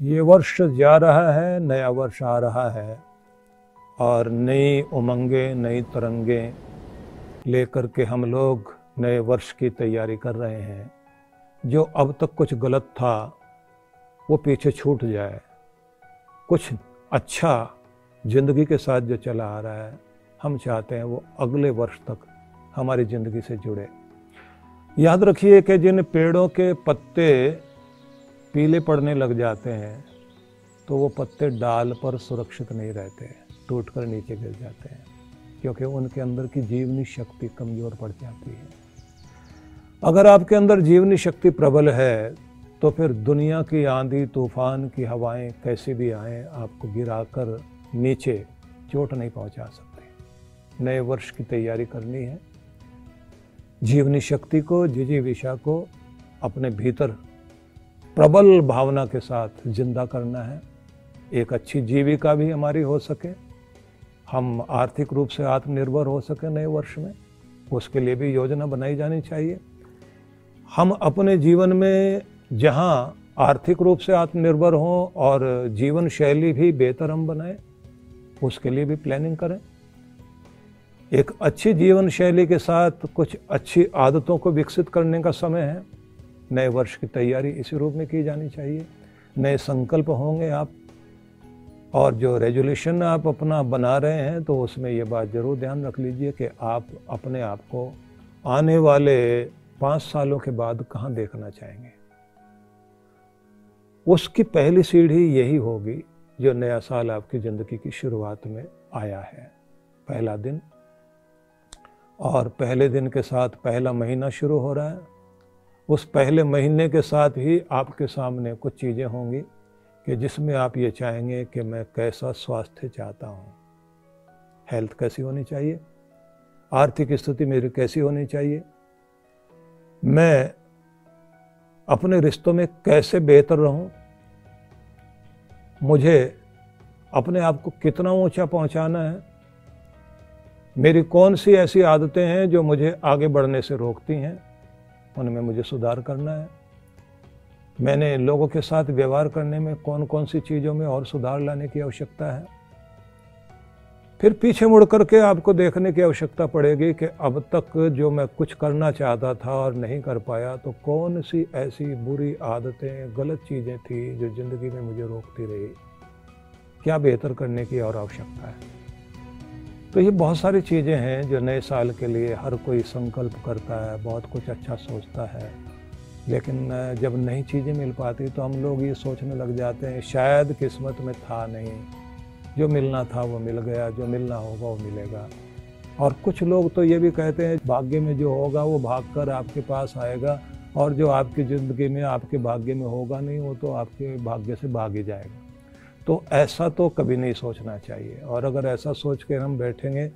ये वर्ष जा रहा है, नया वर्ष आ रहा है। और नई उमंगे, नई तरंगे लेकर के हम लोग नए वर्ष की तैयारी कर रहे हैं। जो अब तक कुछ गलत था, वो पीछे छूट जाए। कुछ अच्छा ज़िंदगी के साथ जो चला आ रहा है, हम चाहते हैं वो अगले वर्ष तक हमारी ज़िंदगी से जुड़े। याद रखिए कि जिन पेड़ों के पत्ते पीले पड़ने लग जाते हैं तो वो पत्ते डाल पर सुरक्षित नहीं रहते टूट कर नीचे गिर जाते हैं, क्योंकि उनके अंदर की जीवनी शक्ति कमज़ोर पड़ जाती है। अगर आपके अंदर जीवनी शक्ति प्रबल है तो फिर दुनिया की आंधी, तूफ़ान की हवाएँ कैसे भी आए, आपको गिराकर नीचे चोट नहीं पहुँचा सकते। नए वर्ष की तैयारी करनी है। जीवनी शक्ति को जिजीविषा को अपने भीतर प्रबल भावना के साथ ज़िंदा करना है। एक अच्छी जीविका भी हमारी हो सके। हम आर्थिक रूप से आत्मनिर्भर हो सके नए वर्ष में। उसके लिए भी योजना बनाई जानी चाहिए। हम अपने जीवन में जहाँ आर्थिक रूप से आत्मनिर्भर हों और जीवन शैली भी बेहतर हम बनाए, उसके लिए भी प्लानिंग करें। एक अच्छी जीवन शैली के साथ कुछ अच्छी आदतों को विकसित करने का समय है। नए वर्ष की तैयारी इसी रूप में की जानी चाहिए। नए संकल्प होंगे आप। और जो रेजोल्यूशन आप अपना बना रहे हैं तो उसमें ये बात ज़रूर ध्यान रख लीजिए कि आप अपने आप को आने वाले पाँच सालों के बाद कहाँ देखना चाहेंगे। उसकी पहली सीढ़ी यही होगी जो नया साल आपकी ज़िंदगी की शुरुआत में आया है। पहला दिन। और पहले दिन के साथ पहला महीना शुरू हो रहा है। उस पहले महीने के साथ ही आपके सामने कुछ चीज़ें होंगी कि जिसमें आप ये चाहेंगे कि मैं कैसा स्वास्थ्य चाहता हूँ। हेल्थ कैसी होनी चाहिए? आर्थिक स्थिति मेरी कैसी होनी चाहिए? मैं अपने रिश्तों में कैसे बेहतर रहूँ? मुझे अपने आप को कितना ऊँचा पहुंचाना है? मेरी कौन सी ऐसी आदतें हैं जो मुझे आगे बढ़ने से रोकती हैं? उनमें मुझे सुधार करना है। मैंने लोगों के साथ व्यवहार करने में कौन कौन सी चीज़ों में और सुधार लाने की आवश्यकता है? फिर पीछे मुड़ करके आपको देखने की आवश्यकता पड़ेगी कि अब तक जो मैं कुछ करना चाहता था और नहीं कर पाया तो कौन सी ऐसी बुरी आदतें, गलत चीज़ें थी जो ज़िंदगी में मुझे रोकती रही? क्या बेहतर करने की और आवश्यकता है? तो ये बहुत सारी चीज़ें हैं जो नए साल के लिए हर कोई संकल्प करता है, बहुत कुछ अच्छा सोचता है। लेकिन जब नई चीज़ें मिल पाती तो हम लोग ये सोचने लग जाते हैं, शायद किस्मत में था नहीं। जो मिलना था वो मिल गया, जो मिलना होगा वो मिलेगा। और कुछ लोग तो ये भी कहते हैं, भाग्य में जो होगा वो भाग कर आपके पास आएगा, और जो आपकी ज़िंदगी में आपके भाग्य में होगा नहीं, वो तो आपके भाग्य से भाग ही जाएगा। तो ऐसा तो कभी नहीं सोचना चाहिए। और अगर ऐसा सोच कर हम बैठेंगे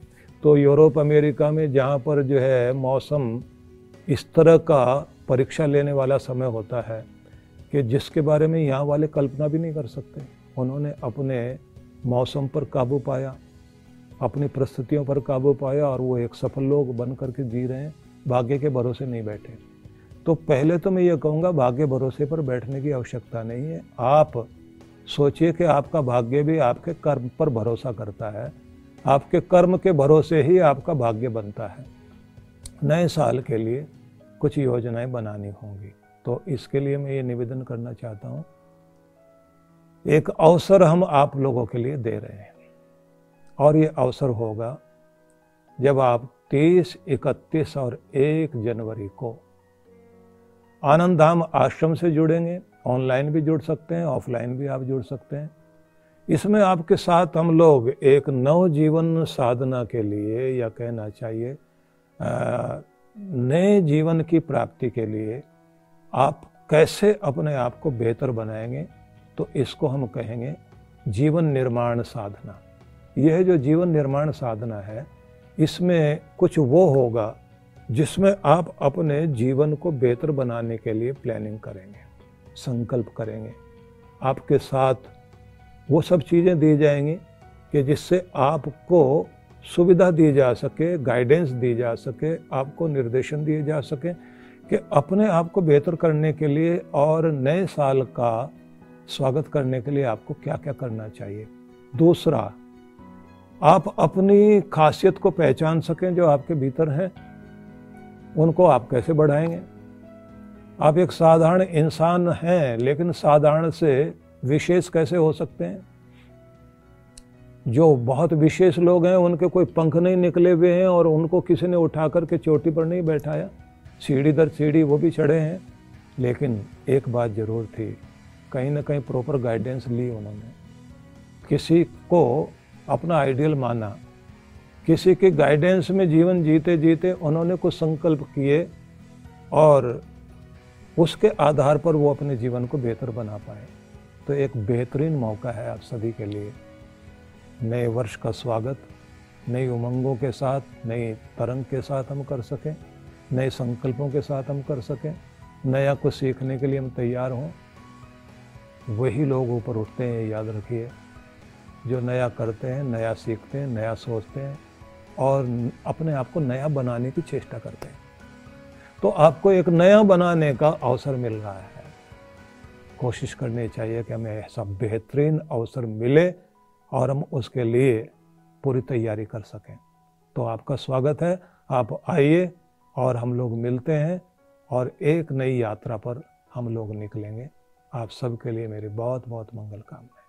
तो यूरोप, अमेरिका में जहाँ पर जो है मौसम इस तरह का परीक्षा लेने वाला समय होता है कि जिसके बारे में यहाँ वाले कल्पना भी नहीं कर सकते। उन्होंने अपने मौसम पर काबू पाया, अपनी परिस्थितियों पर काबू पाया और वो एक सफल लोग बन करके जी रहे हैं, भाग्य के भरोसे नहीं बैठे। तो पहले तो मैं ये कहूँगा, भाग्य भरोसे पर बैठने की आवश्यकता नहीं है। आप सोचिए कि आपका भाग्य भी आपके कर्म पर भरोसा करता है। आपके कर्म के भरोसे ही आपका भाग्य बनता है। नए साल के लिए कुछ योजनाएँ बनानी होंगी। तो इसके लिए मैं ये निवेदन करना चाहता हूँ एक अवसर हम आप लोगों के लिए दे रहे हैं। और ये अवसर होगा जब आप 30, 31 और 1 जनवरी को आनंद धाम आश्रम से जुड़ेंगे, ऑनलाइन भी जुड़ सकते हैं, ऑफलाइन भी आप जुड़ सकते हैं। इसमें आपके साथ हम लोग एक नव जीवन साधना के लिए या कहना चाहिए नए जीवन की प्राप्ति के लिए आप कैसे अपने आप को बेहतर बनाएँगे तो इसको हम कहेंगे जीवन निर्माण साधना। यह जो जीवन निर्माण साधना है, इसमें कुछ वो होगा जिसमें आप अपने जीवन को बेहतर बनाने के लिए प्लानिंग करेंगे, संकल्प करेंगे। आपके साथ वो सब चीज़ें दी जाएँगी कि जिससे आपको सुविधा दी जा सके गाइडेंस दी जा सके, आपको निर्देशन दिए जा सके कि अपने आप को बेहतर करने के लिए और नए साल का स्वागत करने के लिए आपको क्या क्या करना चाहिए। दूसरा, आप अपनी खासियत को पहचान सकें जो आपके भीतर है। उनको आप कैसे बढ़ाएँगे? आप एक साधारण इंसान हैं, लेकिन साधारण से विशेष कैसे हो सकते हैं? जो बहुत विशेष लोग हैं, उनके कोई पंख नहीं निकले हुए हैं और उनको किसी ने उठा करके चोटी पर नहीं बैठाया। सीढ़ी दर सीढ़ी वो भी चढ़े हैं। लेकिन एक बात ज़रूर थी, कहीं ना कहीं प्रॉपर गाइडेंस ली उन्होंने। किसी को अपना आइडियल माना किसी के गाइडेंस में जीवन जीते जीते उन्होंने कुछ संकल्प किए और उसके आधार पर वो अपने जीवन को बेहतर बना पाए। तो एक बेहतरीन मौका है आप सभी के लिए। नए वर्ष का स्वागत, नई उमंगों के साथ नई तरंग के साथ हम कर सकें, नए संकल्पों के साथ हम कर सकें, नया कुछ सीखने के लिए हम तैयार हों। वही लोग ऊपर उठते हैं, याद रखिए, जो नया करते हैं, नया सीखते हैं, नया सोचते हैं और अपने आप को नया बनाने की चेष्टा करते हैं। तो आपको एक नया बनाने का अवसर मिल रहा है। कोशिश करनी चाहिए कि हमें ऐसा बेहतरीन अवसर मिले और हम उसके लिए पूरी तैयारी कर सकें। तो आपका स्वागत है। आप आइए और हम लोग मिलते हैं और एक नई यात्रा पर हम लोग निकलेंगे। आप सबके लिए मेरी बहुत बहुत मंगल कामना